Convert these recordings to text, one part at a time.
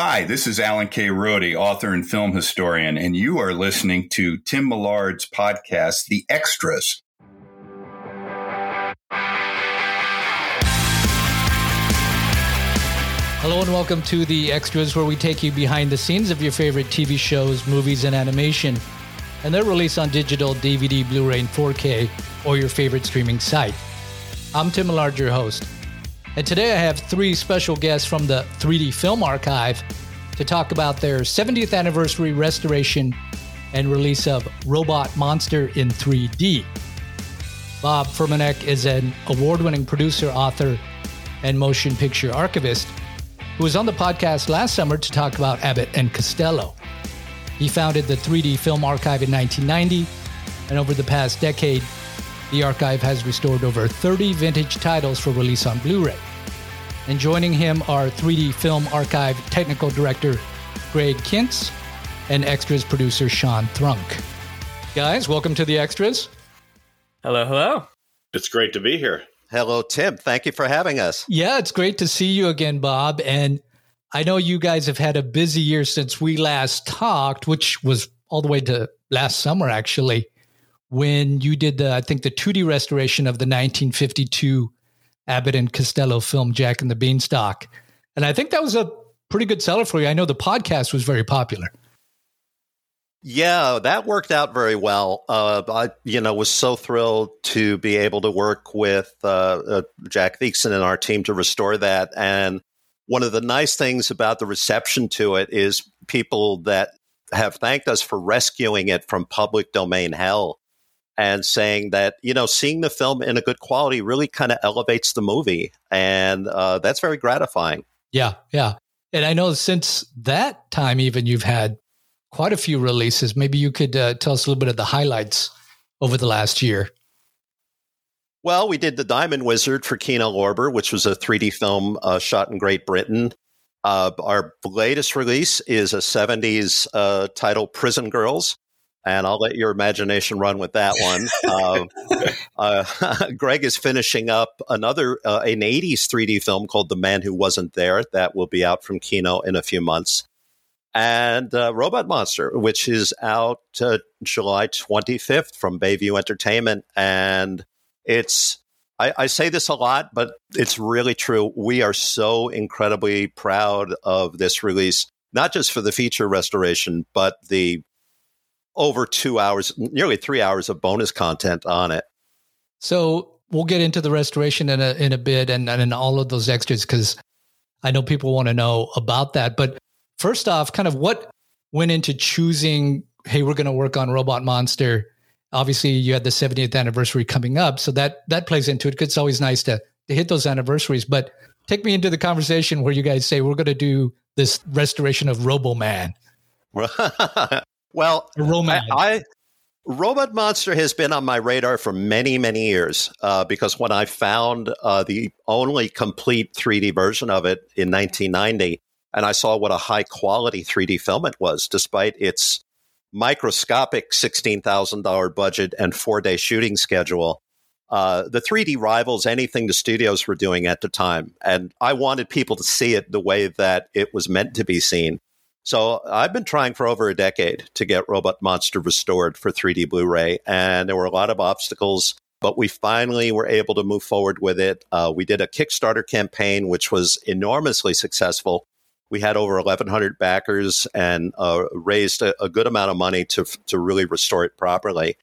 Hi, this is Alan K. Rode, author and film historian, and you are listening to Tim Millard's podcast, The Extras. Hello and welcome to The Extras, where we take you behind the scenes of your favorite TV shows, movies, and animation, and their release on digital, DVD, Blu ray, and 4K, or your favorite streaming site. I'm Tim Millard, your host. And today I have three special guests from the 3D Film Archive to talk about their 70th anniversary restoration and release of Robot Monster in 3D. Bob Furmanek is an award winning producer, author, and motion picture archivist who was on the podcast last summer to talk about Abbott and Costello. He founded the 3D Film Archive in 1990, and over the past decade, the archive has restored over 30 vintage titles for release on Blu ray. And joining him are 3D Film Archive Technical Director Greg Kintz and Extras producer Sean Thrunk. Guys, welcome to the Extras. Hello, hello. It's great to be here. Hello, Tim. Thank you for having us. Yeah, it's great to see you again, Bob. And I know you guys have had a busy year since we last talked, which was all the way to last summer, actually, when you did the, I think, the 2D restoration of the 1952 Abbott and Costello film Jack and the Beanstalk. And I think that was a pretty good seller for you. I know the podcast was very popular. Yeah, that worked out very well. Uh, I, you know, was so thrilled to be able to work with uh, uh, Jack Theakston and our team to restore that. And one of the nice things about the reception to it is people that have thanked us for rescuing it from public domain hell and saying that you know seeing the film in a good quality really kind of elevates the movie, and uh, that's very gratifying. Yeah, yeah. And I know since that time, even you've had quite a few releases. Maybe you could uh, tell us a little bit of the highlights over the last year. Well, we did The Diamond Wizard for Kino Lorber, which was a 3D film uh, shot in Great Britain. Uh, our latest release is a 70s uh, title, Prison Girls, and I'll let your imagination run with that one. uh, uh, Greg is finishing up another uh, an '80s 3D film called The Man Who Wasn't There that will be out from Kino in a few months, and uh, Robot Monster, which is out uh, July 25th from Bayview Entertainment, and it's. I, I say this a lot, but it's really true. We are so incredibly proud of this release, not just for the feature restoration, but the over two hours, nearly three hours of bonus content on it. So we'll get into the restoration in a in a bit and and all of those extras because I know people want to know about that. But first off, kind of what went into choosing? Hey, we're going to work on Robot Monster. Obviously, you had the 70th anniversary coming up, so that that plays into it. Because it's always nice to to hit those anniversaries. But take me into the conversation where you guys say we're going to do this restoration of Robo Man. Well, I, I, Robot Monster has been on my radar for many, many years uh, because when I found uh, the only complete 3D version of it in 1990, and I saw what a high quality 3D film it was, despite its microscopic $16,000 budget and four day shooting schedule. Uh, the 3D rivals anything the studios were doing at the time. And I wanted people to see it the way that it was meant to be seen. So I've been trying for over a decade to get Robot Monster restored for 3D Blu ray, and there were a lot of obstacles. But we finally were able to move forward with it. Uh, we did a Kickstarter campaign, which was enormously successful. We had over 1,100 backers and uh, raised a, a good amount of money to to really restore it properly.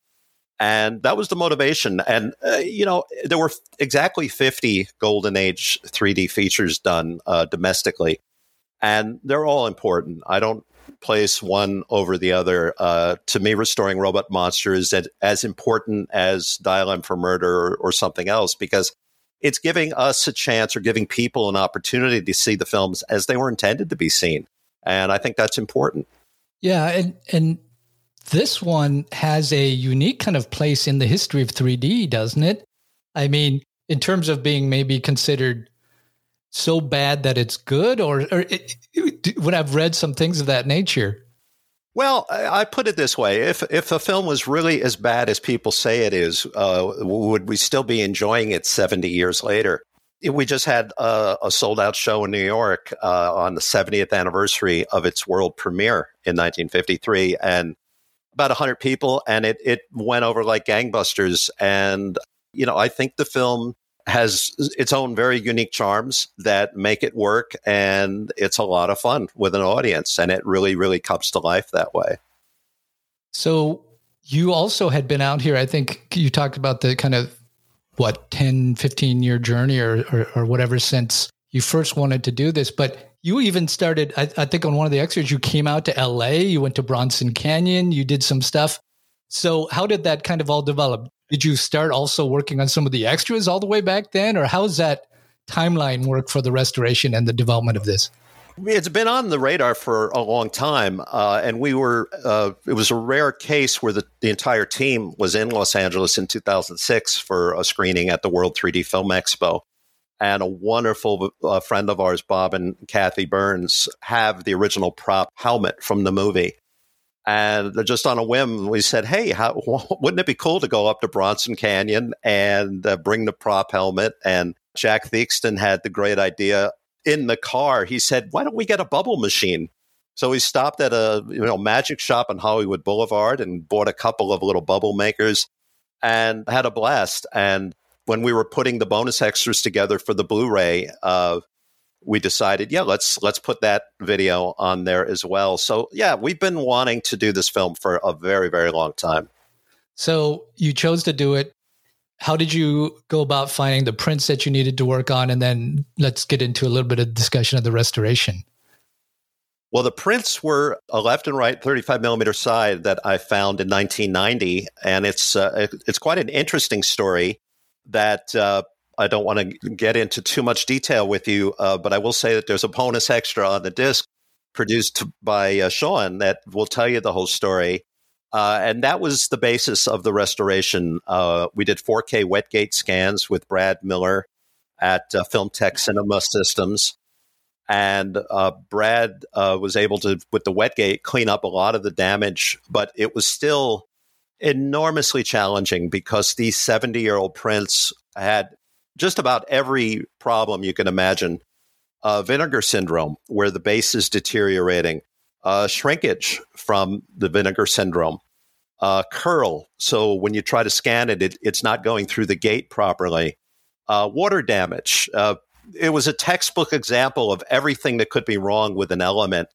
And that was the motivation. And, uh, you know, there were exactly 50 Golden Age 3D features done uh, domestically and they're all important. I don't place one over the other. Uh, to me, restoring Robot Monster is as important as Dial M for Murder or, something else because it's giving us a chance or giving people an opportunity to see the films as they were intended to be seen, and I think that's important. Yeah, and and this one has a unique kind of place in the history of 3D, doesn't it? I mean, in terms of being maybe considered so bad that it's good, or, or it, it, when I've read some things of that nature? Well, I put it this way: if if a film was really as bad as people say it is, uh, would we still be enjoying it seventy years later? we just had a, a sold out show in New York uh, on the 70th anniversary of its world premiere in 1953, and about 100 people, and it it went over like gangbusters. And you know, I think the film has its own very unique charms that make it work, and it's a lot of fun with an audience, and it really really comes to life that way. So you also had been out here. I think you talked about the kind of what 10 15 year journey or, or, or whatever since you first wanted to do this but you even started I, I, think on one of the extras you came out to la you went to bronson canyon you did some stuff so how did that kind of all develop did you start also working on some of the extras all the way back then or how's that timeline work for the restoration and the development of this it's been on the radar for a long time, uh, and we were. Uh, it was a rare case where the, the entire team was in Los Angeles in 2006 for a screening at the World 3D Film Expo, and a wonderful uh, friend of ours, Bob and Kathy Burns, have the original prop helmet from the movie. And just on a whim, we said, "Hey, how, wouldn't it be cool to go up to Bronson Canyon and uh, bring the prop helmet?" And Jack Theakston had the great idea in the car, he said, "Why don't we get a bubble machine?" So we stopped at a you know magic shop on Hollywood Boulevard and bought a couple of little bubble makers and had a blast. And when we were putting the bonus extras together for the Blu-ray, uh, we decided, yeah, let's let's put that video on there as well. So yeah, we've been wanting to do this film for a very very long time. So you chose to do it how did you go about finding the prints that you needed to work on and then let's get into a little bit of discussion of the restoration well the prints were a left and right 35 millimeter side that i found in 1990 and it's uh, it's quite an interesting story that uh, i don't want to get into too much detail with you uh, but i will say that there's a bonus extra on the disc produced by uh, sean that will tell you the whole story uh, and that was the basis of the restoration. Uh, we did 4K wetgate scans with Brad Miller at uh, Filmtech Cinema Systems. And uh, Brad was able to, with the wetgate, clean up a lot of the damage, but it was still enormously challenging because these 70 year old prints had just about every problem you can imagine. Uh, vinegar syndrome, where the base is deteriorating, uh, shrinkage from the vinegar syndrome, uh, curl. So when you try to scan it, it it's not going through the gate properly. Uh, water damage. Uh, it was a textbook example of everything that could be wrong with an element.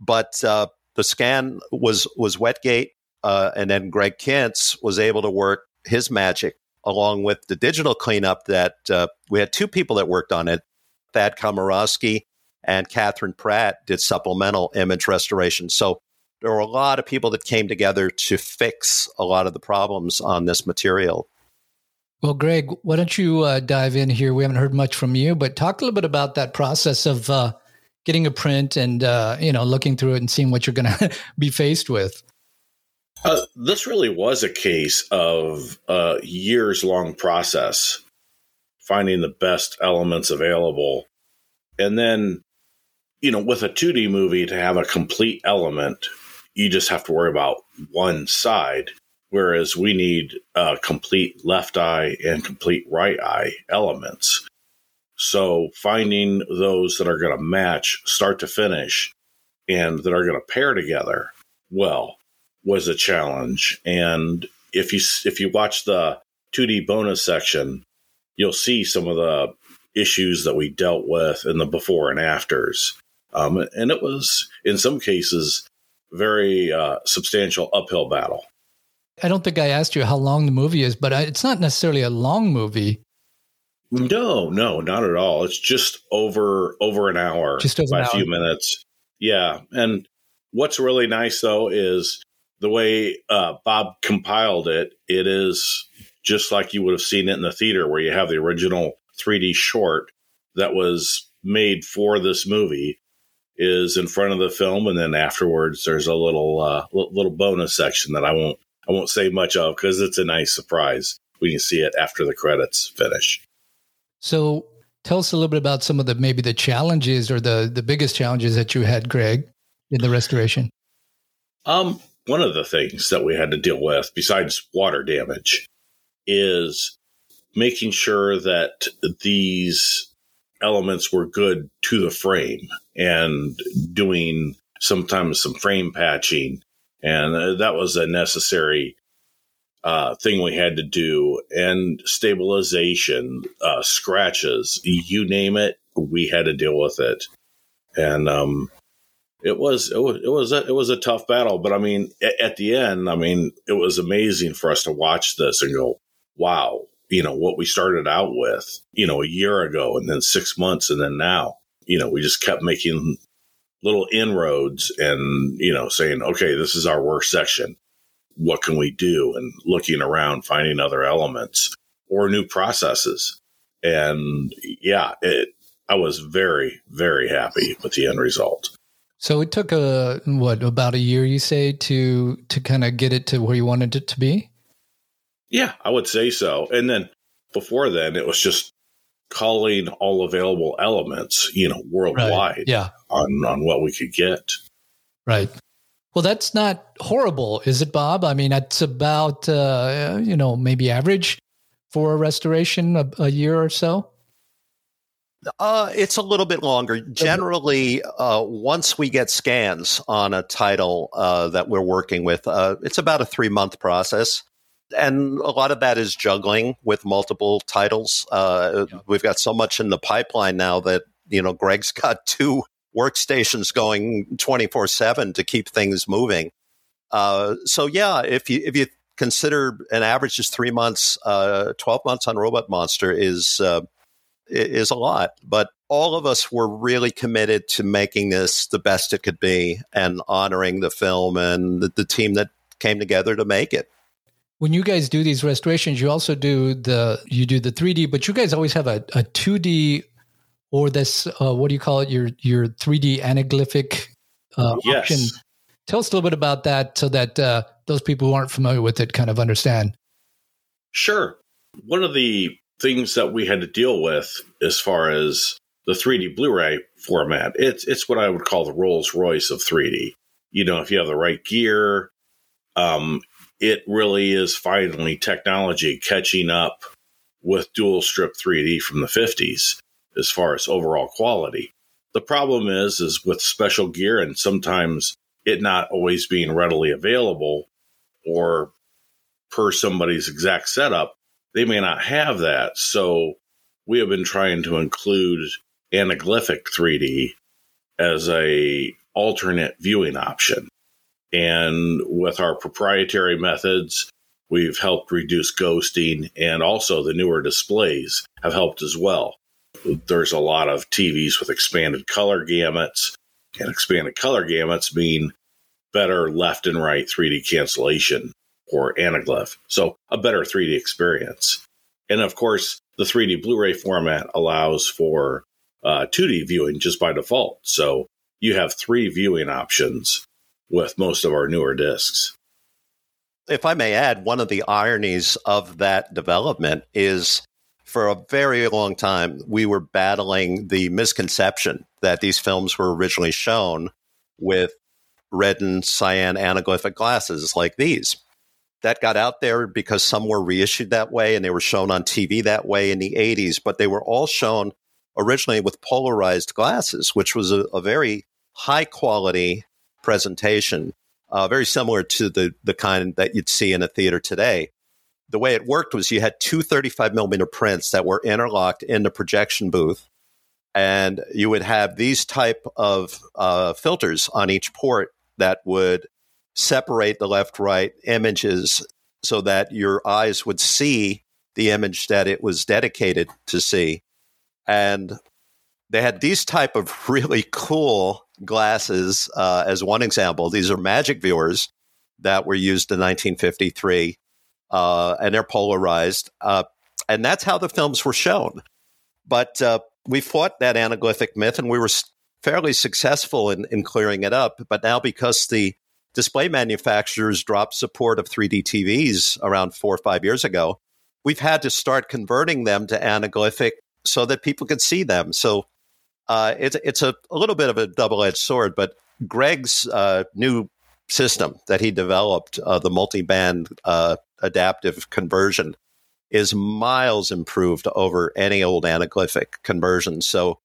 But uh, the scan was was Wetgate, uh, and then Greg Kintz was able to work his magic along with the digital cleanup. That uh, we had two people that worked on it: Thad Komorowski and Catherine Pratt did supplemental image restoration. So there were a lot of people that came together to fix a lot of the problems on this material. Well, Greg, why don't you uh, dive in here? We haven't heard much from you, but talk a little bit about that process of uh, getting a print and uh, you know looking through it and seeing what you're going to be faced with. Uh, this really was a case of a years long process, finding the best elements available, and then you know with a 2D movie to have a complete element you just have to worry about one side. Whereas we need a complete left eye and complete right eye elements. So finding those that are going to match start to finish and that are going to pair together well was a challenge. And if you if you watch the 2D bonus section, you'll see some of the issues that we dealt with in the before and afters. Um, and it was in some cases very uh, substantial uphill battle. I don't think I asked you how long the movie is, but it's not necessarily a long movie. No, no, not at all. It's just over over an hour, just over by a few minutes. Yeah, and what's really nice though is the way uh, Bob compiled it. It is just like you would have seen it in the theater, where you have the original 3D short that was made for this movie, is in front of the film, and then afterwards there's a little uh, little bonus section that I won't I won't say much of because it's a nice surprise. when you see it after the credits finish. So tell us a little bit about some of the maybe the challenges or the the biggest challenges that you had, Greg, in the restoration. Um, one of the things that we had to deal with, besides water damage, is making sure that these elements were good to the frame and doing sometimes some frame patching. And uh, that was a necessary uh, thing we had to do. And stabilization, uh, scratches, you name it, we had to deal with it. And, um, it was it was it was a, it was a tough battle, but I mean, at, at the end, I mean, it was amazing for us to watch this and go, "Wow, you know what we started out with, you know, a year ago, and then six months, and then now, you know, we just kept making little inroads and you know saying, okay, this is our worst section. What can we do? And looking around, finding other elements or new processes. And yeah, it, I was very, very happy with the end result. So it took a what about a year you say to to kind of get it to where you wanted it to be? Yeah, I would say so. And then before then, it was just calling all available elements, you know, worldwide, right. yeah, on on what we could get. Right. Well, that's not horrible, is it, Bob? I mean, that's about uh, you know maybe average for a restoration a, a year or so. Uh, it's a little bit longer. Generally, uh, once we get scans on a title uh, that we're working with, uh, it's about a three month process and a lot of that is juggling with multiple titles. Uh, yeah. We've got so much in the pipeline now that you know Greg's got two workstations going twenty four seven to keep things moving. Uh, so yeah, if you if you consider an average is three months, uh, twelve months on Robot Monster is uh, is a lot, but all of us were really committed to making this the best it could be and honoring the film and the, the team that came together to make it when you guys do these restorations, you also do the you do the 3D, but you guys always have a, a 2D or this uh, what do you call it? Your your 3D anaglyphic uh, yes. option. Tell us a little bit about that, so that uh, those people who aren't familiar with it kind of understand. Sure. One of the things that we had to deal with as far as the 3D Blu-ray format, it's it's what I would call the Rolls Royce of 3D. You know, if you have the right gear, um, it really is finally technology catching up with dual strip 3D from the 50s as far as overall quality. The problem is is with special gear and sometimes it not always being readily available or per somebody's exact setup, they may not have that. So we have been trying to include anaglyphic 3D as a alternate viewing option. And with our proprietary methods, we've helped reduce ghosting and also the newer displays have helped as well. There's a lot of TVs with expanded color gamuts and expanded color gamuts mean better left and right 3D cancellation or anaglyph. So a better 3D experience. And of course, the 3D Blu-ray format allows for uh, 2D viewing just by default. So you have three viewing options with most of our newer discs. If I may add, one of the ironies of that development is for a very long time, we were battling the misconception that these films were originally shown with red and cyan anaglyphic glasses like these. That got out there because some were reissued that way and they were shown on TV that way in the 80s, but they were all shown originally with polarized glasses, which was a, a very high quality presentation, uh, very similar to the, the kind that you'd see in a theater today. The way it worked was you had two 35 millimeter prints that were interlocked in the projection booth. And you would have these type of uh, filters on each port that would separate the left right images so that your eyes would see the image that it was dedicated to see. And they had these type of really cool glasses uh, as one example. These are magic viewers that were used in 1953, uh, and they're polarized. Uh, and that's how the films were shown. But uh, we fought that anaglyphic myth, and we were fairly successful in, in clearing it up. But now, because the display manufacturers dropped support of 3D TVs around four or five years ago, we've had to start converting them to anaglyphic so that people could see them. So uh, it's it's a, a little bit of a double edged sword, but Greg's uh, new system that he developed, uh, the multi band uh, adaptive conversion, is miles improved over any old anaglyphic conversion. So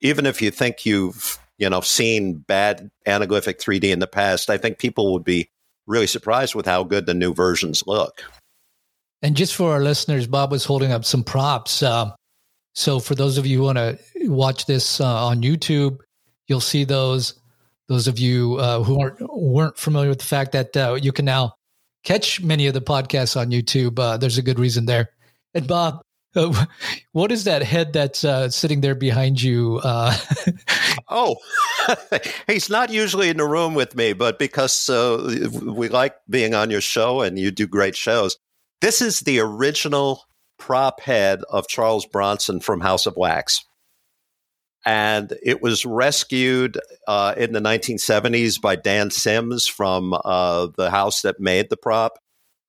even if you think you've you know seen bad anaglyphic 3D in the past, I think people would be really surprised with how good the new versions look. And just for our listeners, Bob was holding up some props. Uh, so for those of you who want to watch this uh, on YouTube, you'll see those. Those of you uh, who aren't weren't familiar with the fact that uh, you can now catch many of the podcasts on YouTube, uh, there's a good reason there. And Bob, uh, what is that head that's uh, sitting there behind you? oh, he's not usually in the room with me, but because we like being on your show and you do great shows, this is the original prop head of Charles Bronson from House of Wax. And it was rescued uh, in the 1970s by Dan Sims from uh, the house that made the prop.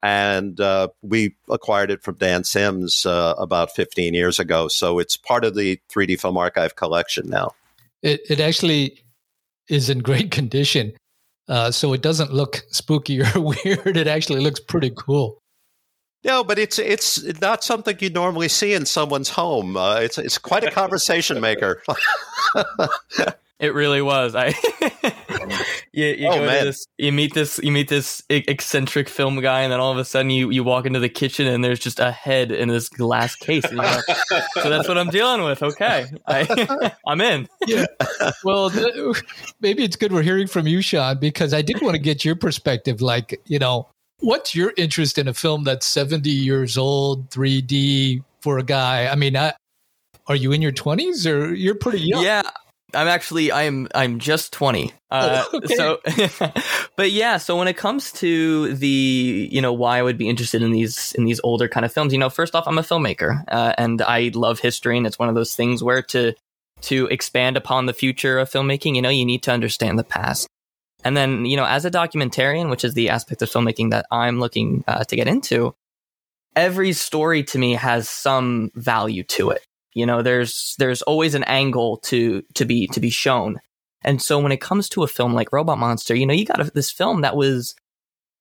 And uh, we acquired it from Dan Sims uh, about 15 years ago. So it's part of the 3D Film Archive collection now. It, it actually is in great condition. Uh, so it doesn't look spooky or weird. It actually looks pretty cool. No, but it's it's not something you normally see in someone's home. Uh, it's it's quite a conversation maker. it really was. I you, you oh, man. This, you meet this you meet this eccentric film guy, and then all of a sudden you you walk into the kitchen and there's just a head in this glass case. so that's what I'm dealing with. Okay, I, I'm in. Yeah. Well, th- maybe it's good we're hearing from you, Sean, because I did want to get your perspective. Like, you know, What's your interest in a film that's 70 years old, 3D for a guy? I mean, I, are you in your 20s or you're pretty young? Yeah. I'm actually I'm I'm just 20. Uh, oh, okay. so but yeah, so when it comes to the, you know, why I would be interested in these in these older kind of films, you know, first off I'm a filmmaker uh, and I love history and it's one of those things where to to expand upon the future of filmmaking, you know, you need to understand the past. And then, you know, as a documentarian, which is the aspect of filmmaking that I'm looking uh, to get into, every story to me has some value to it. You know, there's there's always an angle to to be to be shown. And so when it comes to a film like Robot Monster, you know, you got a, this film that was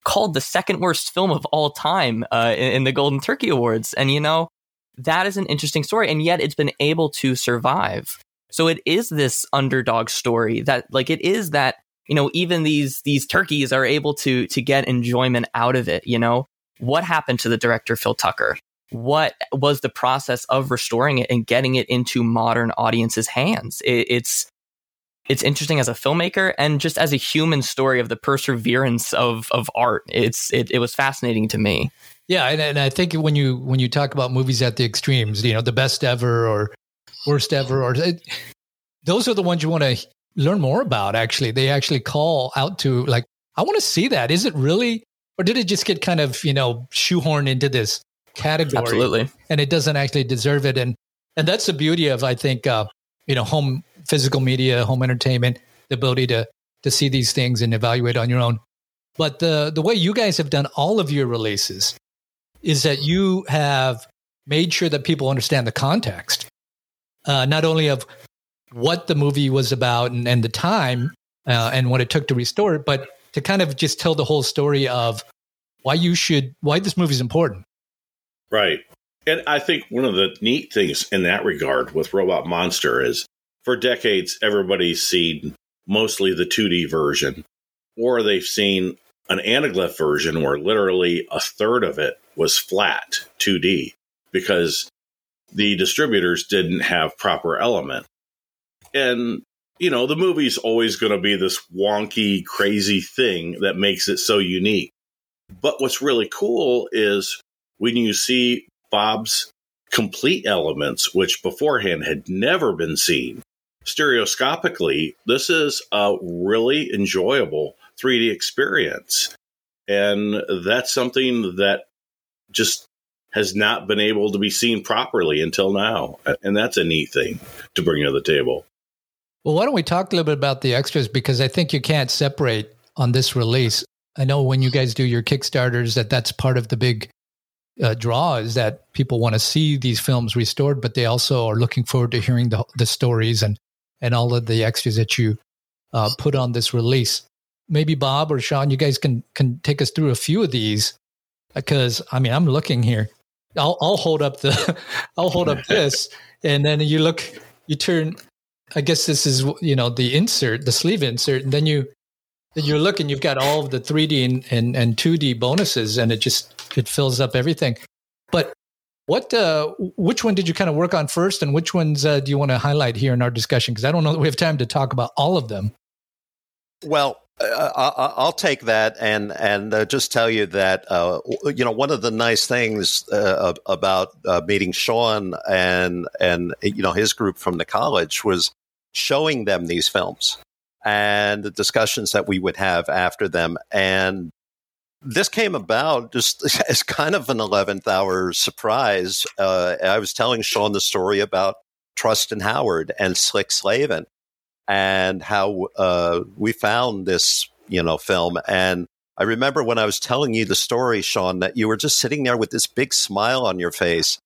called the second worst film of all time uh, in, in the Golden Turkey Awards, and you know, that is an interesting story, and yet it's been able to survive. So it is this underdog story that, like, it is that you know, even these these turkeys are able to to get enjoyment out of it. You know, what happened to the director Phil Tucker? What was the process of restoring it and getting it into modern audiences' hands? It, it's it's interesting as a filmmaker and just as a human story of the perseverance of of art. It's it, it was fascinating to me. Yeah, and, and I think when you when you talk about movies at the extremes, you know, the best ever or worst ever, or it, those are the ones you want to learn more about actually they actually call out to like i want to see that is it really or did it just get kind of you know shoehorned into this category. Absolutely. And it doesn't actually deserve it. And and that's the beauty of i think uh you know home physical media home entertainment the ability to to see these things and evaluate on your own. But the the way you guys have done all of your releases is that you have made sure that people understand the context uh, not only of what the movie was about and, and the time uh, and what it took to restore it, but to kind of just tell the whole story of why you should, why this movie is important. Right. And I think one of the neat things in that regard with Robot Monster is for decades, everybody's seen mostly the 2D version, or they've seen an anaglyph version where literally a third of it was flat 2D because the distributors didn't have proper element. And, you know, the movie's always going to be this wonky, crazy thing that makes it so unique. But what's really cool is when you see Bob's complete elements, which beforehand had never been seen stereoscopically, this is a really enjoyable 3D experience. And that's something that just has not been able to be seen properly until now. And that's a neat thing to bring to the table. Well, why don't we talk a little bit about the extras because I think you can't separate on this release. I know when you guys do your Kickstarters that that's part of the big uh, draw is that people want to see these films restored, but they also are looking forward to hearing the the stories and and all of the extras that you uh, put on this release. Maybe Bob or Sean, you guys can can take us through a few of these because I mean I'm looking here. I'll, I'll hold up the, I'll hold up this, and then you look, you turn. I guess this is you know the insert, the sleeve insert, and then you, then you look and you've got all of the 3D and, and, and 2D bonuses, and it just it fills up everything. But what, uh, which one did you kind of work on first, and which ones uh, do you want to highlight here in our discussion? Because I don't know that we have time to talk about all of them. Well, uh, I'll take that and and uh, just tell you that uh, you know one of the nice things uh, about uh, meeting Sean and and you know his group from the college was showing them these films and the discussions that we would have after them and this came about just as kind of an 11th hour surprise. Uh, I was telling Sean the story about Trustin Howard and Slick Slavin and how uh, we found this, you know, film. And I remember when I was telling you the story, Sean, that you were just sitting there with this big smile on your face.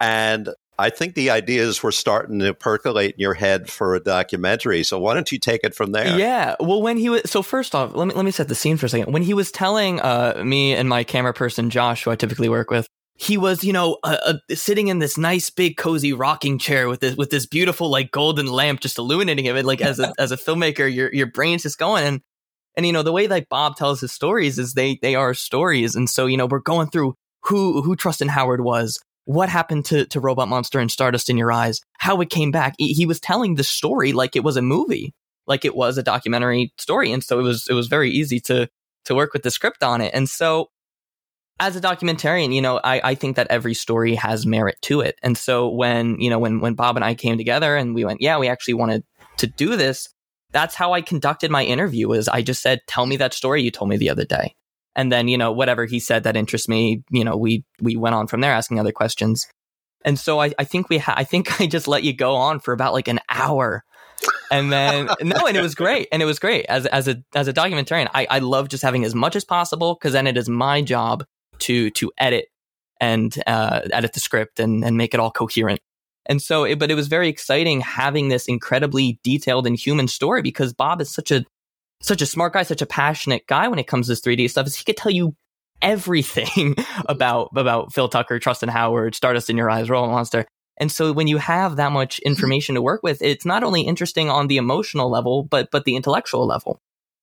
And I think the ideas were starting to percolate in your head for a documentary. So why don't you take it from there? Yeah. Well, when he was so first off, let me let me set the scene for a second. When he was telling uh, me and my camera person Josh, who I typically work with, he was you know uh, uh, sitting in this nice big cozy rocking chair with this with this beautiful like golden lamp just illuminating him. And like as a as a filmmaker, your your brain's just going and. And you know the way like Bob tells his stories is they they are stories, and so you know we're going through who who Trustin Howard was, what happened to, to Robot Monster and Stardust in Your Eyes, how it came back. He was telling the story like it was a movie, like it was a documentary story. And so it was, it was very easy to, to work with the script on it. And so as a documentarian, you know, I, I think that every story has merit to it. And so when, you know, when, when Bob and I came together and we went, yeah, we actually wanted to do this, that's how I conducted my interview was I just said, tell me that story you told me the other day and then you know whatever he said that interests me you know we we went on from there asking other questions. And so i, I think we ha- i think i just let you go on for about like an hour. And then no and it was great. And it was great. As as a as a documentarian i i love just having as much as possible because then it is my job to to edit and uh, edit the script and and make it all coherent. And so it, but it was very exciting having this incredibly detailed and human story because bob is such a such a smart guy, such a passionate guy when it comes to this 3D stuff is he could tell you everything about about Phil Tucker, Trustin Howard, Stardust in Your Eyes, Robot Monster. And so when you have that much mm-hmm. information to work with, it's not only interesting on the emotional level, but but the intellectual level.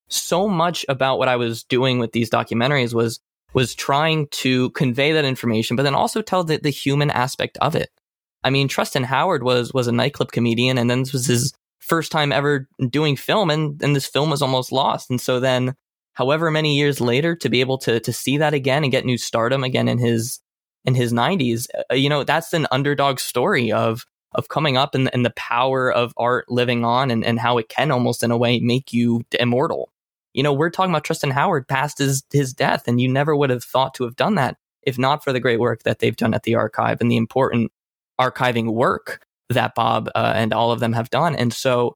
So much about what I was doing with these documentaries was was trying to convey that information, but then also tell the, the human aspect of it. I mean, Trustin Howard was was a nightclub comedian, and then this was his first time ever doing film and, and this film was almost lost. And so then however many years later to be able to to see that again and get new stardom again in his in his 90s uh, you know that's an underdog story of of coming up and, and the power of art living on and, and how it can almost in a way make you immortal you know we're talking about Trustin Howard past his his death and you never would have thought to have done that if not for the great work that they've done at the archive and the important archiving work that Bob uh, and all of them have done. And so,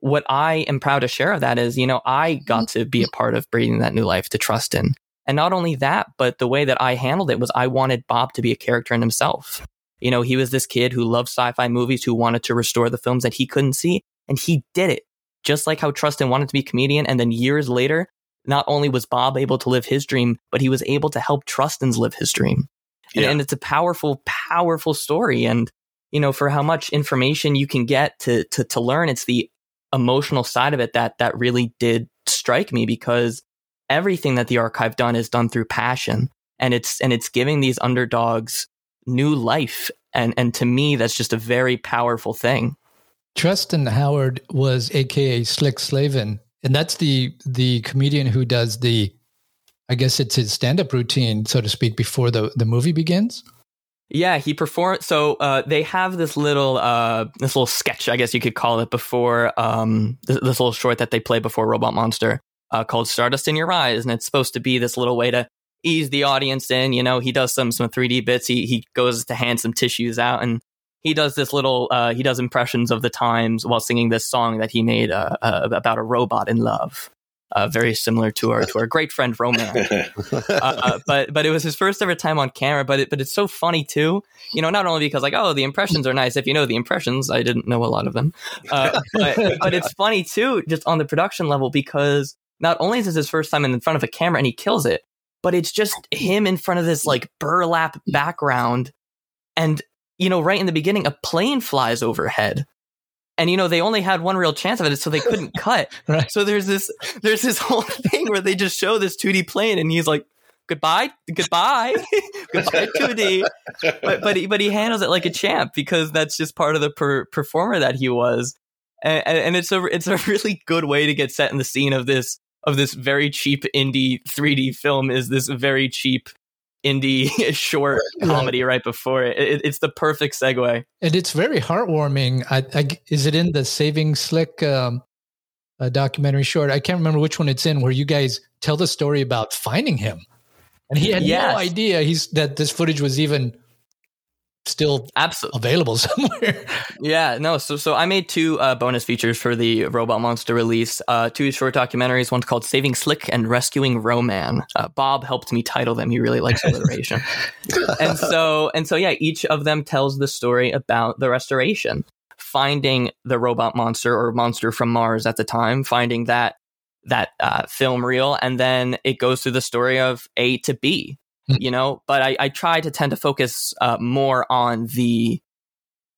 what I am proud to share of that is, you know, I got to be a part of breathing that new life to Trustin. And not only that, but the way that I handled it was I wanted Bob to be a character in himself. You know, he was this kid who loved sci fi movies, who wanted to restore the films that he couldn't see. And he did it. Just like how Trustin wanted to be a comedian. And then years later, not only was Bob able to live his dream, but he was able to help Trustin's live his dream. Yeah. And, and, it's a powerful, powerful story. And you know, for how much information you can get to, to, to learn. It's the emotional side of it that, that really did strike me because everything that the archive done is done through passion and it's, and it's giving these underdogs new life. And, and to me, that's just a very powerful thing. Trustin Howard was AKA Slick Slavin. And that's the, the comedian who does the, I guess it's his stand up routine, so to speak, before the, the movie begins. Yeah, he performed. So uh, they have this little uh, this little sketch, I guess you could call it, before um, this, this little short that they play before Robot Monster uh, called "Stardust in Your Eyes," and it's supposed to be this little way to ease the audience in. You know, he does some some 3D bits. He he goes to hand some tissues out, and he does this little uh, he does impressions of the times while singing this song that he made uh, uh, about a robot in love uh, very similar to our to our great friend Ro-Man. uh, but but it was his first ever time on camera. But it, but it's so funny too. You know, not only because like oh the impressions are nice. If you know the impressions, I didn't know a lot of them. Uh, but but it's funny too, just on the production level because not only is this his first time in front of a camera and he kills it, but it's just him in front of this like burlap background. And, you know, right in the beginning, a plane flies overhead. And you know they only had one real chance of it, so they couldn't cut. Right. So there's this there's this whole thing where they just show this 2D plane, and he's like, "Goodbye, goodbye, goodbye, 2D." But but he, but he handles it like a champ because that's just part of the per- performer that he was, and, and it's a it's a really good way to get set in the scene of this of this very cheap indie 3D film is this very cheap indie short comedy right, before it. it. It's the perfect segue, and it's very heartwarming. I, I, is it in the Saving Slick um, uh, documentary short? I can't remember which one it's in, where you guys tell the story about finding him, and he had yes. no idea he's that this footage was even still absolutely available somewhere. yeah, no. So so I made two uh, bonus features for the Robot Monster release. Uh, two short documentaries. One's called "Saving Slick" and "Rescuing Ro-Man." Uh, Bob helped me title them. He really likes alliteration. and so and so yeah, each of them tells the story about the restoration, finding the robot monster or monster from Mars at the time, finding that that uh, film reel, and then it goes through the story of A to B. you know, but I, I try to tend to focus uh, more on the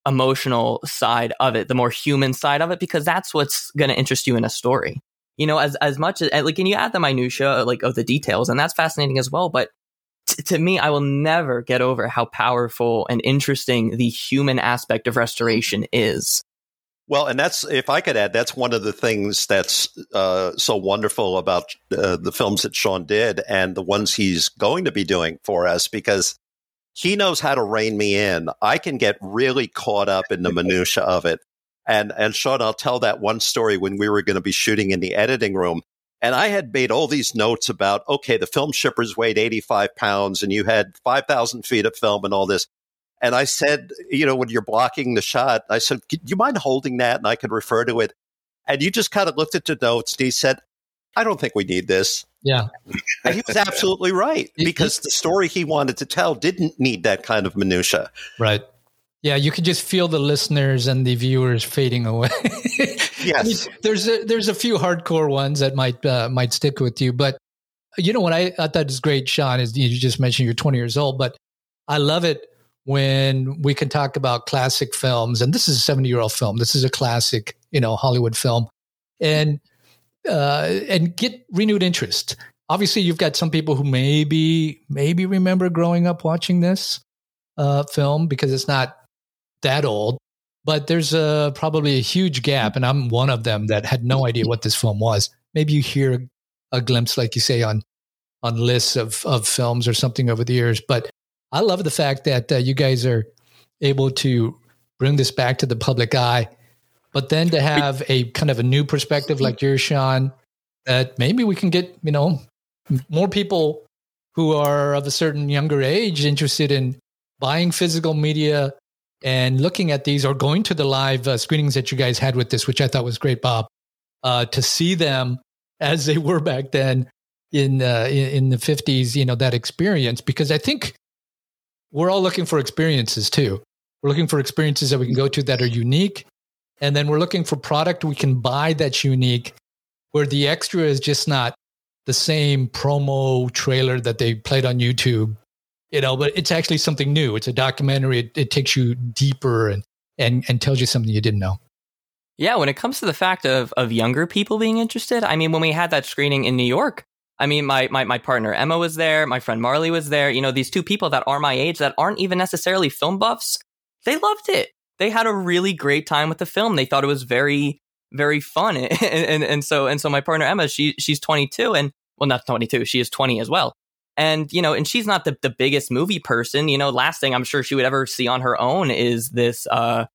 emotional side of it, the more human side of it, because that's what's going to interest you in a story. You know, as as much as like, and you add the minutia like of the details, and that's fascinating as well. But t- to me, I will never get over how powerful and interesting the human aspect of restoration is. Well, and that's if I could add, that's one of the things that's uh, so wonderful about uh, the films that Sean did and the ones he's going to be doing for us because he knows how to rein me in. I can get really caught up in the minutia of it. And and Sean, I'll tell that one story when we were going to be shooting in the editing room. And I had made all these notes about, okay, the film shippers weighed 85 pounds and you had 5,000 feet of film and all this. And I said, you know, when you're blocking the shot, I said, do you mind holding that? And I could refer to it. And you just kind of looked at the notes and he said, I don't think we need this. Yeah. And he was absolutely right because the story he wanted to tell didn't need that kind of minutia. Right. Yeah, you could just feel the listeners and the viewers fading away. yes. I mean, there's a, there's a few hardcore ones that might uh, might stick with you, but you know what I, I thought is great, Sean, is you just mentioned you're 20 years old, but I love it when we can talk about classic films, and this is a 70 year old film. This is a classic, you know, Hollywood film, and uh, and get renewed interest. Obviously, you've got some people who maybe maybe remember growing up watching this uh, film because it's not that old, but there's a probably a huge gap, and I'm one of them that had no idea what this film was. Maybe you hear a glimpse, like you say, on on lists of of films or something over the years, but I love the fact that uh, you guys are able to bring this back to the public eye, but then to have a kind of a new perspective like yours, Sean, that maybe we can get, you know, more people who are of a certain younger age interested in buying physical media and looking at these or going to the live uh, screenings that you guys had with this, which I thought was great, Bob, uh, to see them as they were back then in, uh, in, in the 50s, you know, that experience. Because I think we're all looking for experiences too. We're looking for experiences that we can go to that are unique. And then we're looking for product we can buy that's unique, where the extra is just not the same promo trailer that they played on YouTube, you know, but it's actually something new. It's a documentary. It, it takes you deeper and, and, and tells you something you didn't know. Yeah, when it comes to the fact of, of younger people being interested, I mean, when we had that screening in New York, I mean, my, my, my partner Emma was there. My friend Marley was there. You know, these two people that are my age that aren't even necessarily film buffs. They loved it. They had a really great time with the film. They thought it was very, very fun. and, and, and so, and so my partner Emma, she, she's 22 and well, not 22. She is 20 as well. And, you know, and she's not the, the biggest movie person. You know, last thing I'm sure she would ever see on her own is this, uh,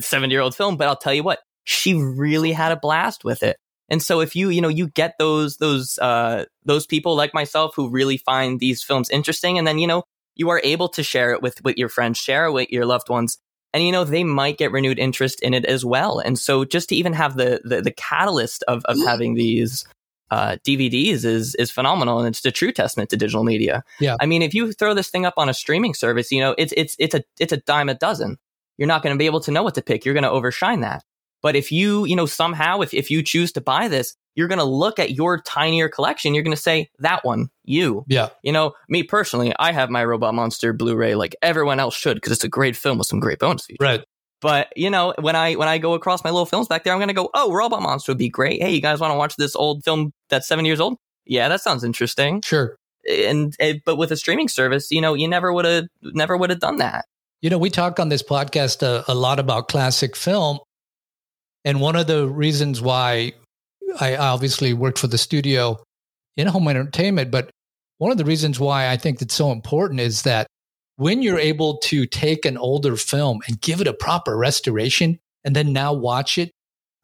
seven year old film. But I'll tell you what, she really had a blast with it. And so if you, you know, you get those, those, uh, those people like myself who really find these films interesting and then, you know, you are able to share it with, with your friends, share it with your loved ones. And, you know, they might get renewed interest in it as well. And so just to even have the, the, the catalyst of, of having these, uh, DVDs is is phenomenal, and it's the true testament to digital media. Yeah, I mean, if you throw this thing up on a streaming service, you know, it's it's it's a it's a dime a dozen. You're not going to be able to know what to pick. You're going to overshine that. But if you, you know, somehow, if, if you choose to buy this, you're going to look at your tinier collection. You're going to say that one, you. Yeah. You know, me personally, I have my Robot Monster Blu-ray like everyone else should because it's a great film with some great bonus features. Right. But you know, when I when I go across my little films back there, I'm gonna go, oh, Robot Monster would be great. Hey, you guys want to watch this old film that's seven years old? Yeah, that sounds interesting. Sure. And, and but with a streaming service, you know, you never would have never would have done that. You know, we talk on this podcast a, a lot about classic film, and one of the reasons why I obviously worked for the studio in home entertainment, but one of the reasons why I think it's so important is that when you're able to take an older film and give it a proper restoration and then now watch it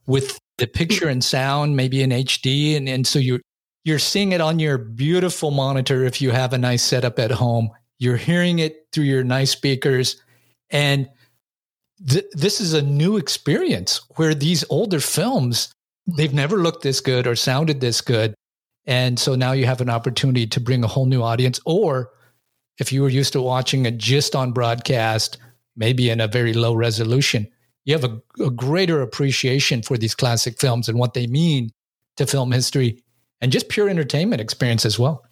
with the picture and sound, maybe in HD. And, and so you're, you're seeing it on your beautiful monitor if you have a nice setup at home. You're hearing it through your nice speakers. And th- this is a new experience where these older films, they've never looked this good or sounded this good. And so now you have an opportunity to bring a whole new audience or if you were used to watching it just on broadcast, maybe in a very low resolution, you have a, a, greater appreciation for these classic films and what they mean to film history and just pure entertainment experience as well.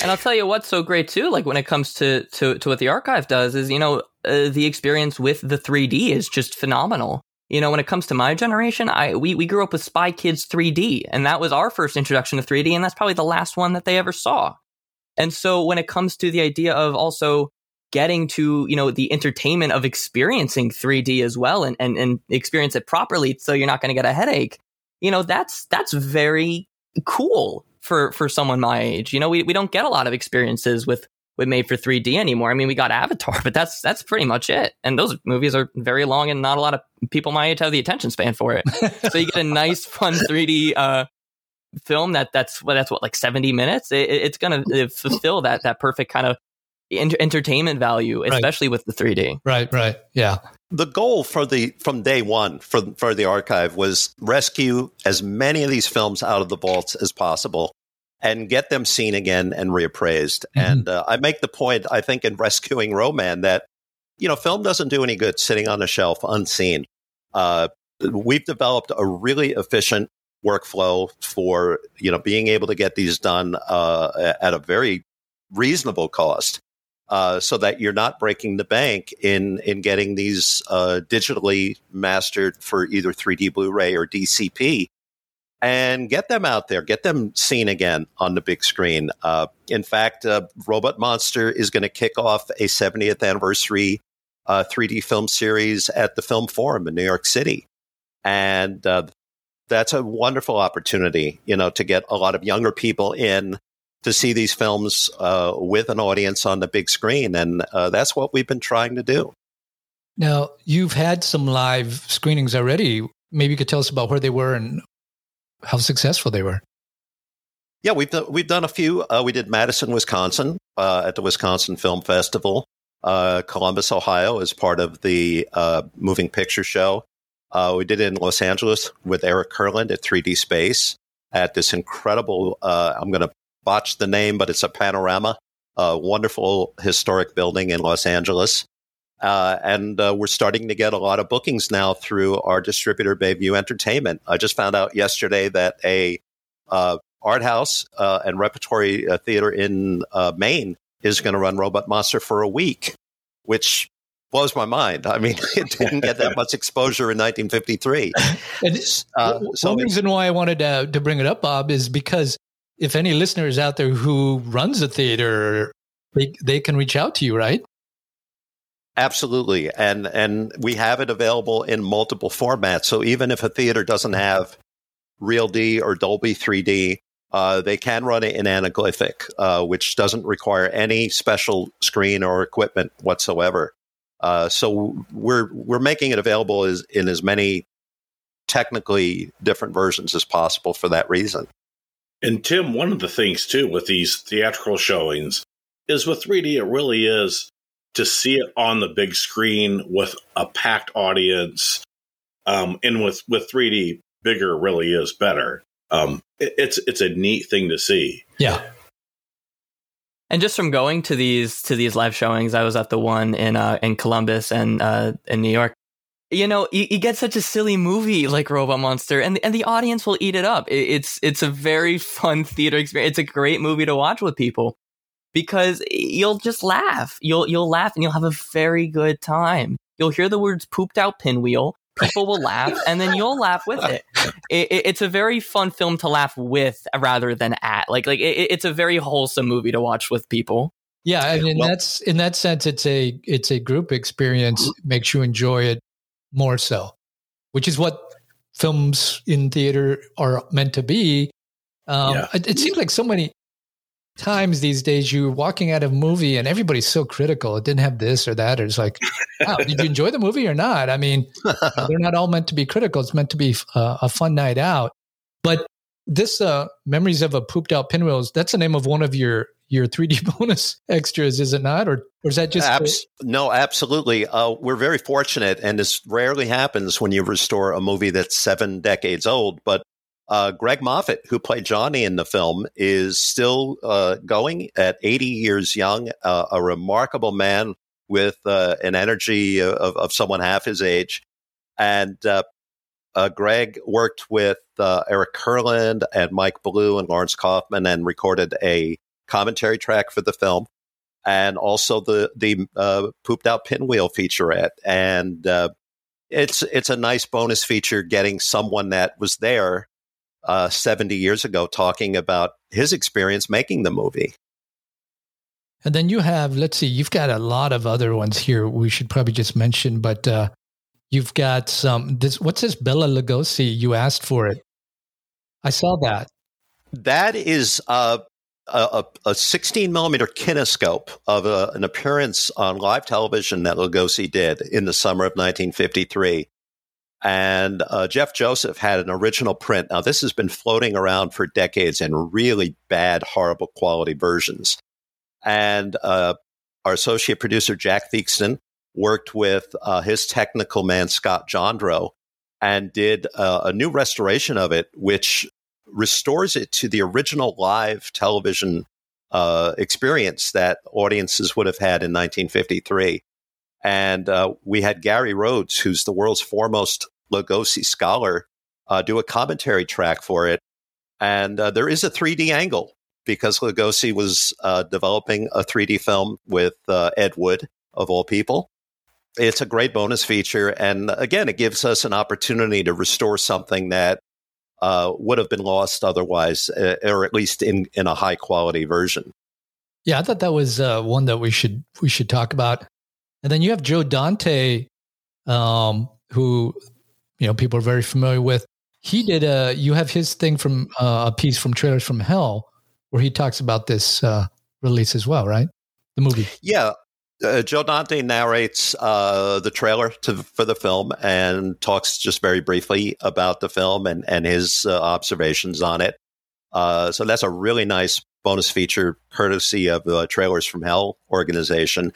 And I'll tell you what's so great too, like when it comes to to, to what the archive does is, you know, uh, the experience with the 3D is just phenomenal. You know, when it comes to my generation, I we we grew up with Spy Kids 3D, and that was our first introduction to 3D, and that's probably the last one that they ever saw. And so when it comes to the idea of also getting to, you know, the entertainment of experiencing 3D as well and, and, and experience it properly so you're not going to get a headache, you know, that's, that's very cool for, for someone my age. You know, we, we don't get a lot of experiences with, with made for 3D anymore. I mean, we got Avatar, but that's, that's pretty much it. And those movies are very long and not a lot of people my age have the attention span for it. so you get a nice, fun 3D, uh, film that that's what that's what like 70 minutes it, it's gonna fulfill that that perfect kind of entertainment value especially right. with the 3d right right yeah the goal for the from day one for for the archive was rescue as many of these films out of the vaults as possible and get them seen again and reappraised. Mm-hmm. and uh, i make the point i think in rescuing Ro-Man that you know film doesn't do any good sitting on a shelf unseen. Uh, we've developed a really efficient workflow for you know being able to get these done uh, at a very reasonable cost, uh, so that you're not breaking the bank in in getting these uh, digitally mastered for either 3D Blu-ray or DCP, and get them out there, get them seen again on the big screen. Uh, in fact, uh, Robot Monster is going to kick off a 70th anniversary 3D uh, film series at the Film Forum in New York City. And uh, that's a wonderful opportunity, you know, to get a lot of younger people in to see these films uh, with an audience on the big screen. And uh, that's what we've been trying to do. Now, you've had some live screenings already. Maybe you could tell us about where they were and how successful they were. Yeah, we've done, we've done a few. Uh, we did Madison, Wisconsin uh, at the Wisconsin Film Festival. Uh, Columbus, Ohio, as part of the uh, Moving Picture Show. Uh, we did it in Los Angeles with Eric Kurland at 3D Space at this incredible, uh, I'm going to botch the name, but it's a panorama, a wonderful historic building in Los Angeles. Uh, and uh, we're starting to get a lot of bookings now through our distributor, Bayview Entertainment. I just found out yesterday that a uh, art house uh, and repertory theater in Maine is going to run Robot Monster for a week, which blows my mind. I mean, it didn't get that much exposure in 1953. And uh, so one reason why I wanted to, to bring it up, Bob, is because if any listeners out there who runs a theater, they, they can reach out to you, right? Absolutely, and and we have it available in multiple formats. So even if a theater doesn't have Real D or Dolby 3D, uh, they can run it in anaglyphic, uh, which doesn't require any special screen or equipment whatsoever. Uh, so we're we're making it available as, in as many technically different versions as possible for that reason. And Tim, one of the things too with these theatrical showings is with 3D, it really is to see it on the big screen with a packed audience. Um, and with, with 3D, bigger really is better. Um, it, it's it's a neat thing to see. Yeah, and just from going to these to these live showings, I was at the one in uh, in Columbus and uh, in New York. you know, you, you, get such a silly movie like Robot Monster, and and the audience will eat it up. It, it's it's a very fun theater experience. It's a great movie to watch with people because you'll just laugh. You'll you'll laugh and you'll have a very good time. You'll hear the words "pooped out pinwheel." People will laugh, and then you'll laugh with it. It, it. It's a very fun film to laugh with rather than at. Like like it, it's a very wholesome movie to watch with people. Yeah, and in well, that's in that sense, it's a it's a group experience. Makes you enjoy it more so, which is what films in theater are meant to be. Um, yeah. it, it, seems like so many times these days you're walking out of a movie and everybody's so critical. It didn't have this or that. Or it's like, wow, did you enjoy the movie or not? I mean, they're not all meant to be critical. It's meant to be uh, a fun night out. But this uh, memories of a pooped out pinwheels, that's the name of one of your your 3D bonus extras, is it not? Or, or is that just. Abs- no, absolutely. Uh, we're very fortunate, and this rarely happens when you restore a movie that's seven decades old. But uh, Greg Moffett, who played Johnny in the film, is still uh, going at 80 years young, uh, a remarkable man with uh, an energy of, of, someone half his age. And uh, Greg worked with Eric Kurland and Mike Blue and Lawrence Kaufman and recorded a commentary track for the film, and also the the uh, pooped out pinwheel featurette. And uh, it's it's a nice bonus feature getting someone that was there uh, 70 years ago talking about his experience making the movie. And then you have, let's see, you've got a lot of other ones here. We should probably just mention, but uh, you've got some. This what's this Bela Lugosi? You asked for it. I saw that. That is uh, a, a 16 millimeter kinescope of a, an appearance on live television that Lugosi did in the summer of 1953. And uh, Jeff Joseph had an original print. Now, this has been floating around for decades in really bad, horrible quality versions. And uh, our associate producer, Jack Theakston, worked with uh, his technical man, Scott Jondro, and did uh, a new restoration of it, which restores it to the original live television uh, experience that audiences would have had in 1953. And uh, we had Gary Rhodes, who's the world's foremost Lugosi scholar, uh, do a commentary track for it. And uh, there is a 3D angle because Lugosi was uh, developing a 3D film with uh, Ed Wood, of all people. It's a great bonus feature. And again, it gives us an opportunity to restore something that uh, would have been lost otherwise, uh, or at least in, in a high quality version. Yeah, I thought that was one that we should we should talk about. And then you have Joe Dante, um, who you know people are very familiar with. He did a you have his thing from uh, a piece from Trailers from Hell, where he talks about this uh, release as well, right? The movie. Yeah, uh, Joe Dante narrates uh, the trailer to, for the film and talks just very briefly about the film and, and his uh, observations on it. Uh, so that's a really nice bonus feature, courtesy of the Trailers from Hell organization.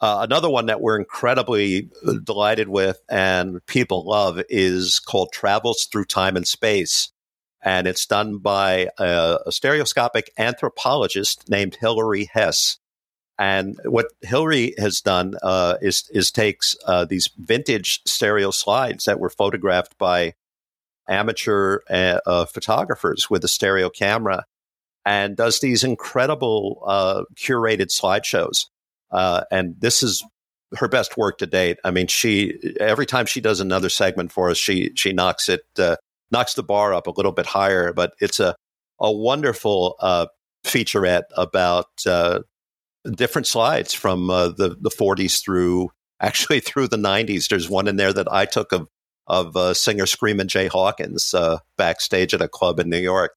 Uh, another one that we're incredibly uh, delighted with and people love is called Travels Through Time and Space. And it's done by a, a stereoscopic anthropologist named Hilary Hess. And what Hilary has done uh, is is takes uh, these vintage stereo slides that were photographed by amateur uh, uh photographers with a stereo camera, and does these incredible curated slideshows. Uh, and this is her best work to date. I mean, she every time she does another segment for us, she she knocks it knocks the bar up a little bit higher. But it's a a wonderful featurette about uh, different slides from uh, the the 40s through actually through the 90s. There's one in there that I took of of uh, singer Screaming Jay Hawkins uh, backstage at a club in New York.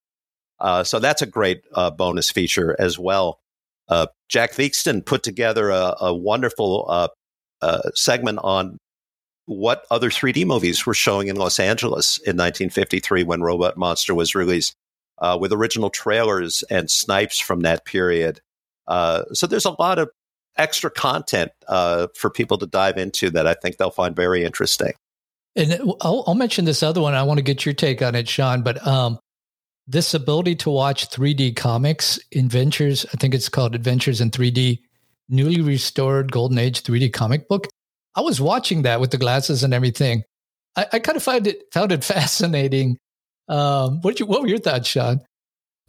Uh, so that's a great uh, bonus feature as well. Uh, Jack Theakston put together a, a wonderful segment on what other 3D movies were showing in Los Angeles in 1953 when Robot Monster was released, with original trailers and snipes from that period. Uh, so there's a lot of extra content uh, for people to dive into that I think they'll find very interesting. And I'll, I'll, mention this other one. I want to get your take on it, Sean. But um, this ability to watch 3D comics, Adventures, I think it's called Adventures in 3D, newly restored Golden Age 3D comic book. I was watching that with the glasses and everything. I, I kind of find it found it fascinating. Um, what you, what were your thoughts, Sean?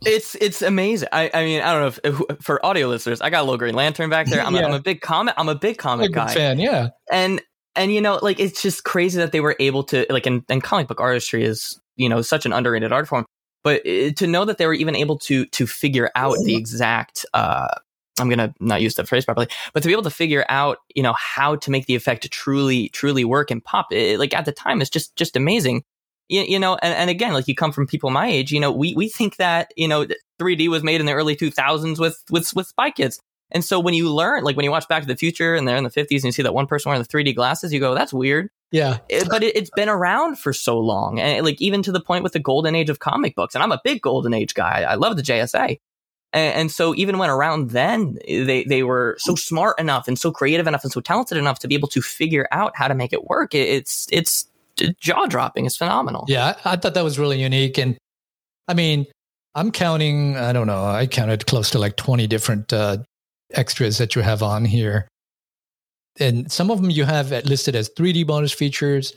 It's it's amazing. I, I mean I don't know if, if, for audio listeners, I got a little Green Lantern back there. I'm, yeah. a, I'm a big comic. I'm a big comic a guy fan. Yeah, and and you know like it's just crazy that they were able to like and, and comic book artistry is you know such an underrated art form. But to know that they were even able to to figure out the exact uh, I'm gonna not use the phrase properly, but to be able to figure out, you know, how to make the effect truly, truly work and pop, it, like at the time, it's just, just amazing. You, you know, and, and again, like you come from people my age, you know, we, we think that, you know, 3D was made in the early 2000s with, with, with Spy Kids. And so when you learn, like when you watch Back to the Future and they're in the 50s and you see that one person wearing the 3D glasses, you go, that's weird. Yeah. It, but it, has been around for so long. And like even to the point with the golden age of comic books. And I'm a big golden age guy. I love the JSA. And, and, so even when around then, they, they were so smart enough and so creative enough and so talented enough to be able to figure out how to make it work. It, it's, it's jaw dropping. It's phenomenal. Yeah. I, thought that was really unique. And I mean, I'm counting, I don't know, I counted close to like 20 different uh, extras that you have on here. And some of them you have listed as 3D bonus features,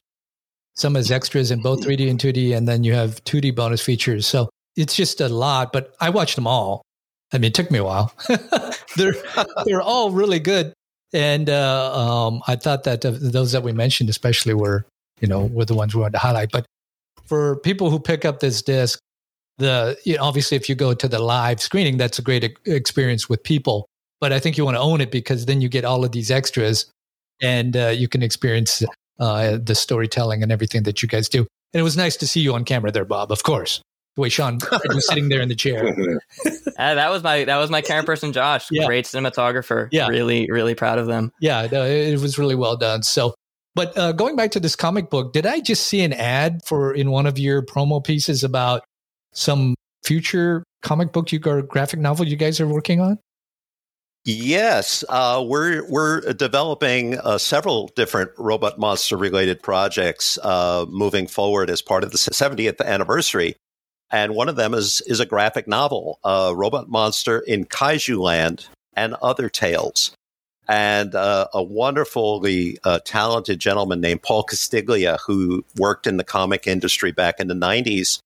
some as extras in both 3D and 2D, and then you have 2D bonus features. So it's just a lot, but I watched them all. I mean, it took me a while. they're they're all really good, and uh, um, I thought that those that we mentioned, especially, were you know were the ones we wanted to highlight. But for people who pick up this disc, the you know, obviously if you go to the live screening, that's a great experience with people. But I think you want to own it because then you get all of these extras, and uh, you can experience uh, the storytelling and everything that you guys do. And it was nice to see you on camera there, Bob. Of course the way Sean was sitting there in the chair. uh, that was my that was my camera person, Josh. Yeah. Great cinematographer. Yeah, really, really proud of them. Yeah, no, it was really well done. So, but uh, going back to this comic book, did I just see an ad for in one of your promo pieces about some future comic book you or graphic novel you guys are working on? Yes, uh, we're we're developing uh, several different robot monster related projects uh, moving forward as part of the 70th anniversary and one of them is is a graphic novel, uh, Robot Monster in Kaiju Land and Other Tales. And uh, a wonderfully uh, talented gentleman named Paul Castiglia, who worked in the comic industry back in the 90s,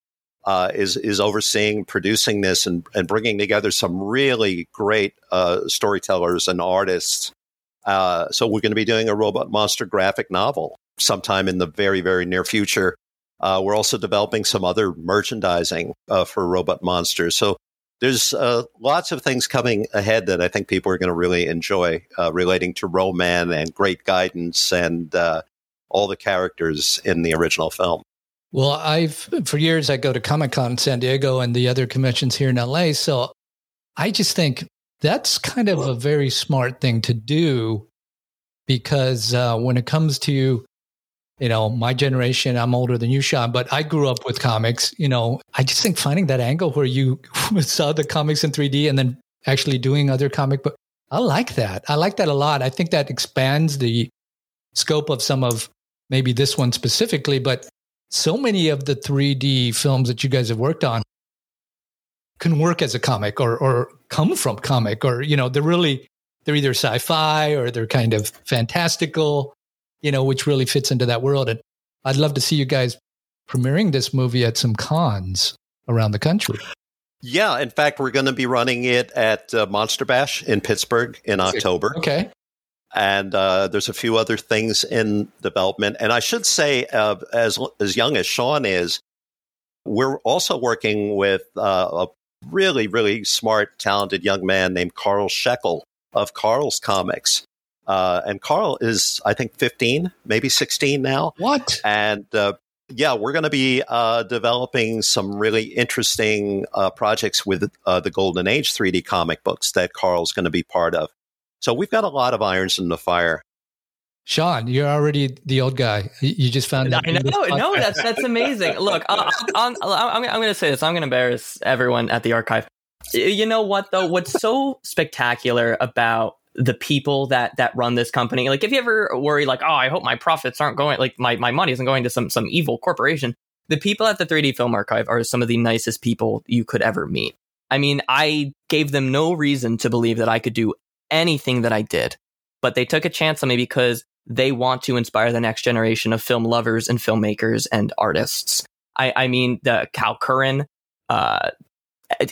uh, is is overseeing producing this and, and bringing together some really great uh, storytellers and artists. Uh, so we're going to be doing a Robot Monster graphic novel sometime in the very very near future. Uh, we're also developing some other merchandising uh, for Robot Monsters. So there's uh, lots of things coming ahead that I think people are going to really enjoy relating to Ro-Man and great guidance and all the characters in the original film. Well, I've for years I go to Comic Con San Diego and the other conventions here in LA. So I just think that's kind of a very smart thing to do because uh, when it comes to you know, my generation, I'm older than you, Sean, but I grew up with comics. You know, I just think finding that angle where you saw the comics in 3D and then actually doing other comic book, I like that. I like that a lot. I think that expands the scope of some of maybe this one specifically, but so many of the 3D films that you guys have worked on can work as a comic or or come from comic or you know they're really they're either sci-fi or they're kind of fantastical you know, which really fits into that world. And I'd love to see you guys premiering this movie at some cons around the country. Yeah, in fact, we're going to be running it at uh, Monster Bash in Pittsburgh in October. Okay. And uh, there's a few other things in development. And I should say, uh, as as young as Sean is, we're also working with uh, a really, really smart, talented young man named Carl Shekel of Carl's Comics. Uh, and Carl is, I think, 15, maybe 16 now. What? And uh, yeah, we're going to be uh, developing some really interesting uh, projects with uh, the Golden Age 3D comic books that Carl's going to be part of. So we've got a lot of irons in the fire. Sean, you're already the old guy. You just found out. I know, no, that's that's amazing. Look, i am I'm, I'm going to say this. I'm going to embarrass everyone at the archive. You know what though? What's so spectacular about the people that that run this company. Like if you ever worry like, oh, I hope my profits aren't going like my, my money isn't going to some some evil corporation. The people at the 3D Film Archive are some of the nicest people you could ever meet. I mean, I gave them no reason to believe that I could do anything that I did, but they took a chance on me because they want to inspire the next generation of film lovers and filmmakers and artists. I, I mean, the Cal Curran, uh,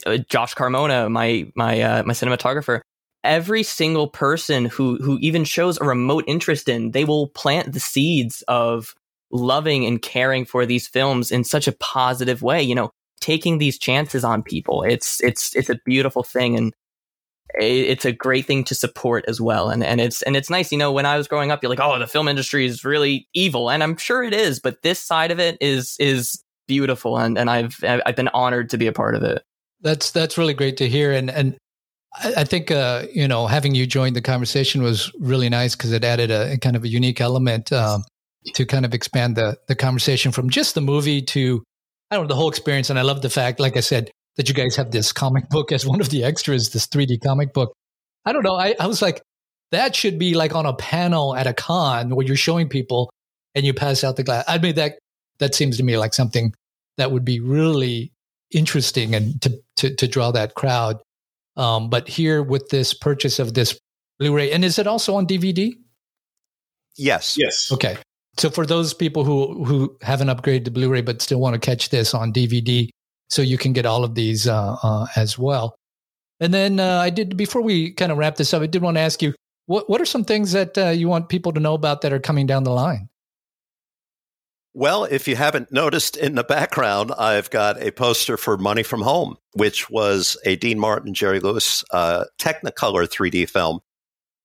uh, Josh Carmona, my my uh, my cinematographer, every single person who who even shows a remote interest in, they will plant the seeds of loving and caring for these films in such a positive way. You know, taking these chances on people. It's it's it's a beautiful thing, and it's a great thing to support as well. And and it's and it's nice, you know, when I was growing up, you're like, oh, the film industry is really evil, and I'm sure it is, but this side of it is is beautiful, and and I've I've been honored to be a part of it. That's that's really great to hear, and and I, think uh, you know having you join the conversation was really nice because it added a, a, kind of a unique element um, to kind of expand the the conversation from just the movie to I don't know the whole experience. And I love the fact, like I said, that you guys have this comic book as one of the extras, this 3D comic book. I don't know. I, I was like, that should be like on a panel at a con where you're showing people and you pass out the glass. I mean that that seems to me like something that would be really interesting and to to, to draw that crowd. Um, but here with this purchase of this Blu-ray, and is it also on DVD? Yes. Yes. Okay. So for those people who who haven't upgraded to Blu-ray but still want to catch this on DVD, so you can get all of these uh, uh, as well. And then uh, I did before we kind of wrap this up. I did want to ask you what what are some things that you want people to know about that are coming down the line. Well, if you haven't noticed in the background, I've got a poster for Money from Home, which was a Dean Martin, Jerry Lewis uh, Technicolor 3D film.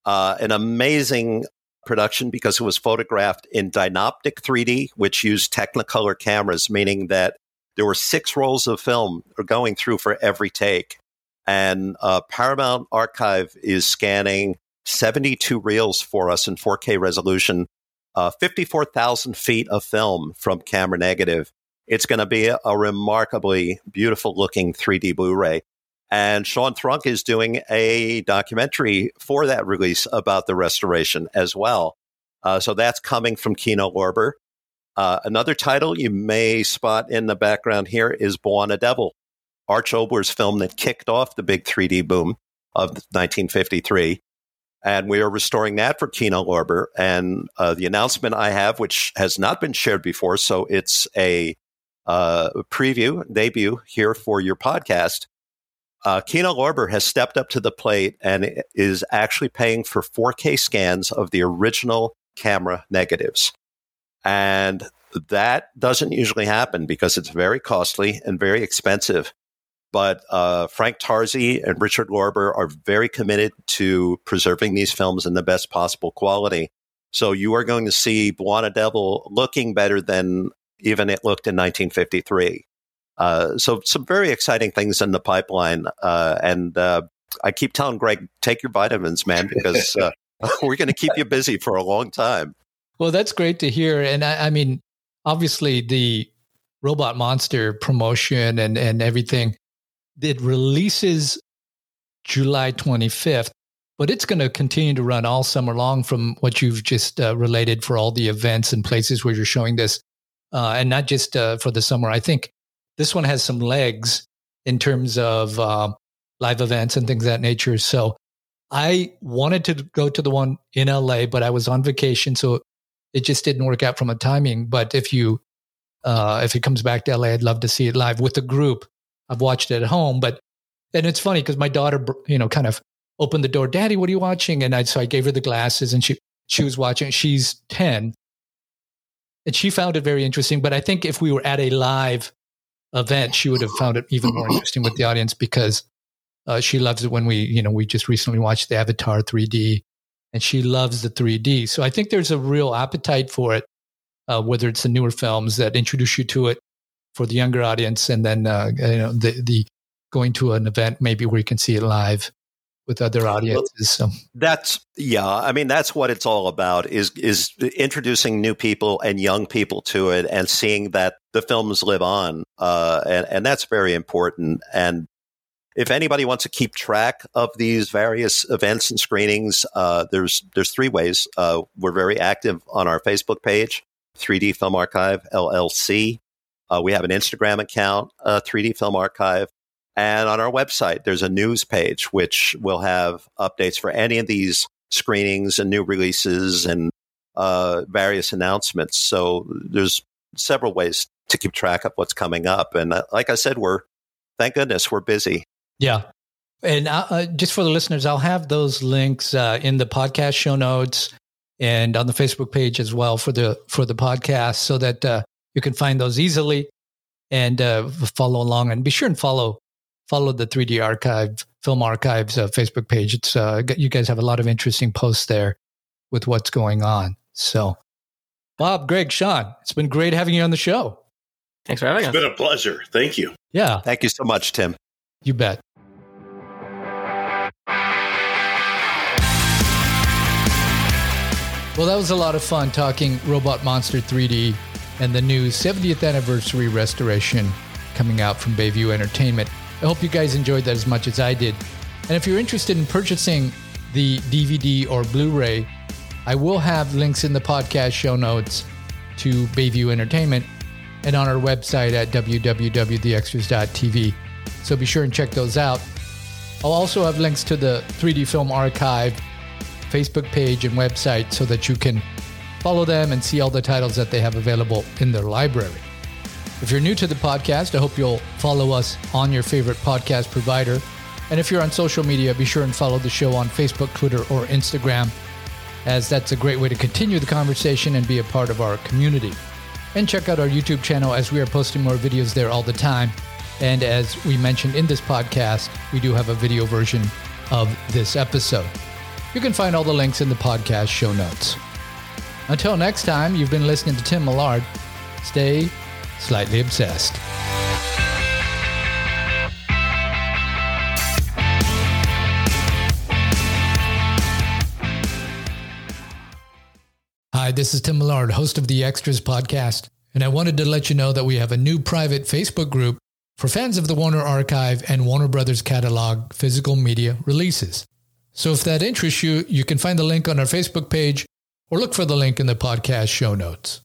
Uh, an amazing production because it was photographed in Dynoptic 3D, which used Technicolor cameras, meaning that there were six rolls of film going through for every take. And uh, Paramount Archive is scanning 72 reels for us in 4K resolution uh, 54,000 feet of film from camera negative. It's going to be a, remarkably beautiful looking 3D Blu ray. And Sean Thrunk is doing a documentary for that release about the restoration as well. Uh, so that's coming from Kino Lorber. Uh, another title you may spot in the background here is Bwana Devil, Arch Oboler's film that kicked off the big 3D boom of 1953 and we are restoring that for Kino Lorber. And uh, the announcement I have, which has not been shared before, so it's a uh, preview debut here for your podcast. Uh, Kino Lorber has stepped up to the plate and is actually paying for 4K scans of the original camera negatives. And that doesn't usually happen because it's very costly and very expensive. But uh, Frank Tarzi and Richard Lorber are very committed to preserving these films in the best possible quality. So you are going to see Bwana Devil looking better than even it looked in 1953. Uh, so some very exciting things in the pipeline. Uh, and uh, I keep telling Greg, take your vitamins, man, because uh, we're going to keep you busy for a long time. Well, that's great to hear. And I, I mean, obviously the robot monster promotion and, and everything it releases July 25th, but it's going to continue to run all summer long from what you've just uh, related for all the events and places where you're showing this. Uh, and not just uh, for the summer. I think this one has some legs in terms of uh, live events and things that nature. So I wanted to go to the one in LA, but I was on vacation. So it just didn't work out from a timing. But if you, uh, if it comes back to LA, I'd love to see it live with the group. I've watched it at home, but and it's funny because my daughter, you know, kind of opened the door. Daddy, what are you watching? And I so I gave her the glasses, and she she was watching. She's ten, and she found it very interesting. But I think if we were at a live event, she would have found it even more interesting with the audience because uh, she loves it when we, you know, we just recently watched the Avatar 3D, and she loves the 3D. So I think there's a real appetite for it, uh, whether it's the newer films that introduce you to it for the younger audience, and then uh, you know the the going to an event maybe where you can see it live with other audiences. So that's yeah. I mean, that's what it's all about is is introducing new people and young people to it, and seeing that the films live on, uh, and and that's very important. And if anybody wants to keep track of these various events and screenings, uh, there's there's three ways. Uh, we're very active on our Facebook page, 3D Film Archive LLC. Uh, we have an Instagram account, uh, 3D Film Archive. And on our website, there's a news page which will have updates for any of these screenings and new releases and uh, various announcements. So there's several ways to keep track of what's coming up. And uh, like I said, we're thank goodness we're busy. Yeah. And uh, uh just for the listeners, I'll have those links uh, in the podcast show notes and on the Facebook page as well for the for the podcast, so that uh, you can find those easily and uh, follow along. And be sure and follow follow the 3D Archive Film Archives uh, Facebook page. It's uh, you guys have a lot of interesting posts there with what's going on. So, Bob, Greg, Sean, it's been great having you on the show. Thanks for having it's us. It's been a pleasure. Thank you. Yeah. Thank you so much, Tim. You bet. Well, that was a lot of fun talking Robot Monster 3D and the new 70th anniversary restoration coming out from Bayview Entertainment. I hope you guys enjoyed that as much as I did. And if you're interested in purchasing the DVD or Blu ray, I will have links in the podcast show notes to Bayview Entertainment and on our website at www.theextras.tv. So be sure and check those out. I'll also have links to the 3D Film Archive Facebook page and website so that you can follow them and see all the titles that they have available in their library. If you're new to the podcast, I hope you'll follow us on your favorite podcast provider. And if you're on social media, be sure and follow the show on Facebook, Twitter, or Instagram, as that's a great way to continue the conversation and be a part of our community. And check out our YouTube channel as we are posting more videos there all the time. And as we mentioned in this podcast, we do have a video version of this episode. You can find all the links in the podcast show notes. Until next time, you've been listening to Tim Millard. Stay slightly obsessed. Hi, this is Tim Millard, host of the Extras podcast, and I wanted to let you know that we have a new private Facebook group for fans of the Warner Archive and Warner Brothers catalog physical media releases. So if that interests you, you can find the link on our Facebook page or look for the link in the podcast show notes.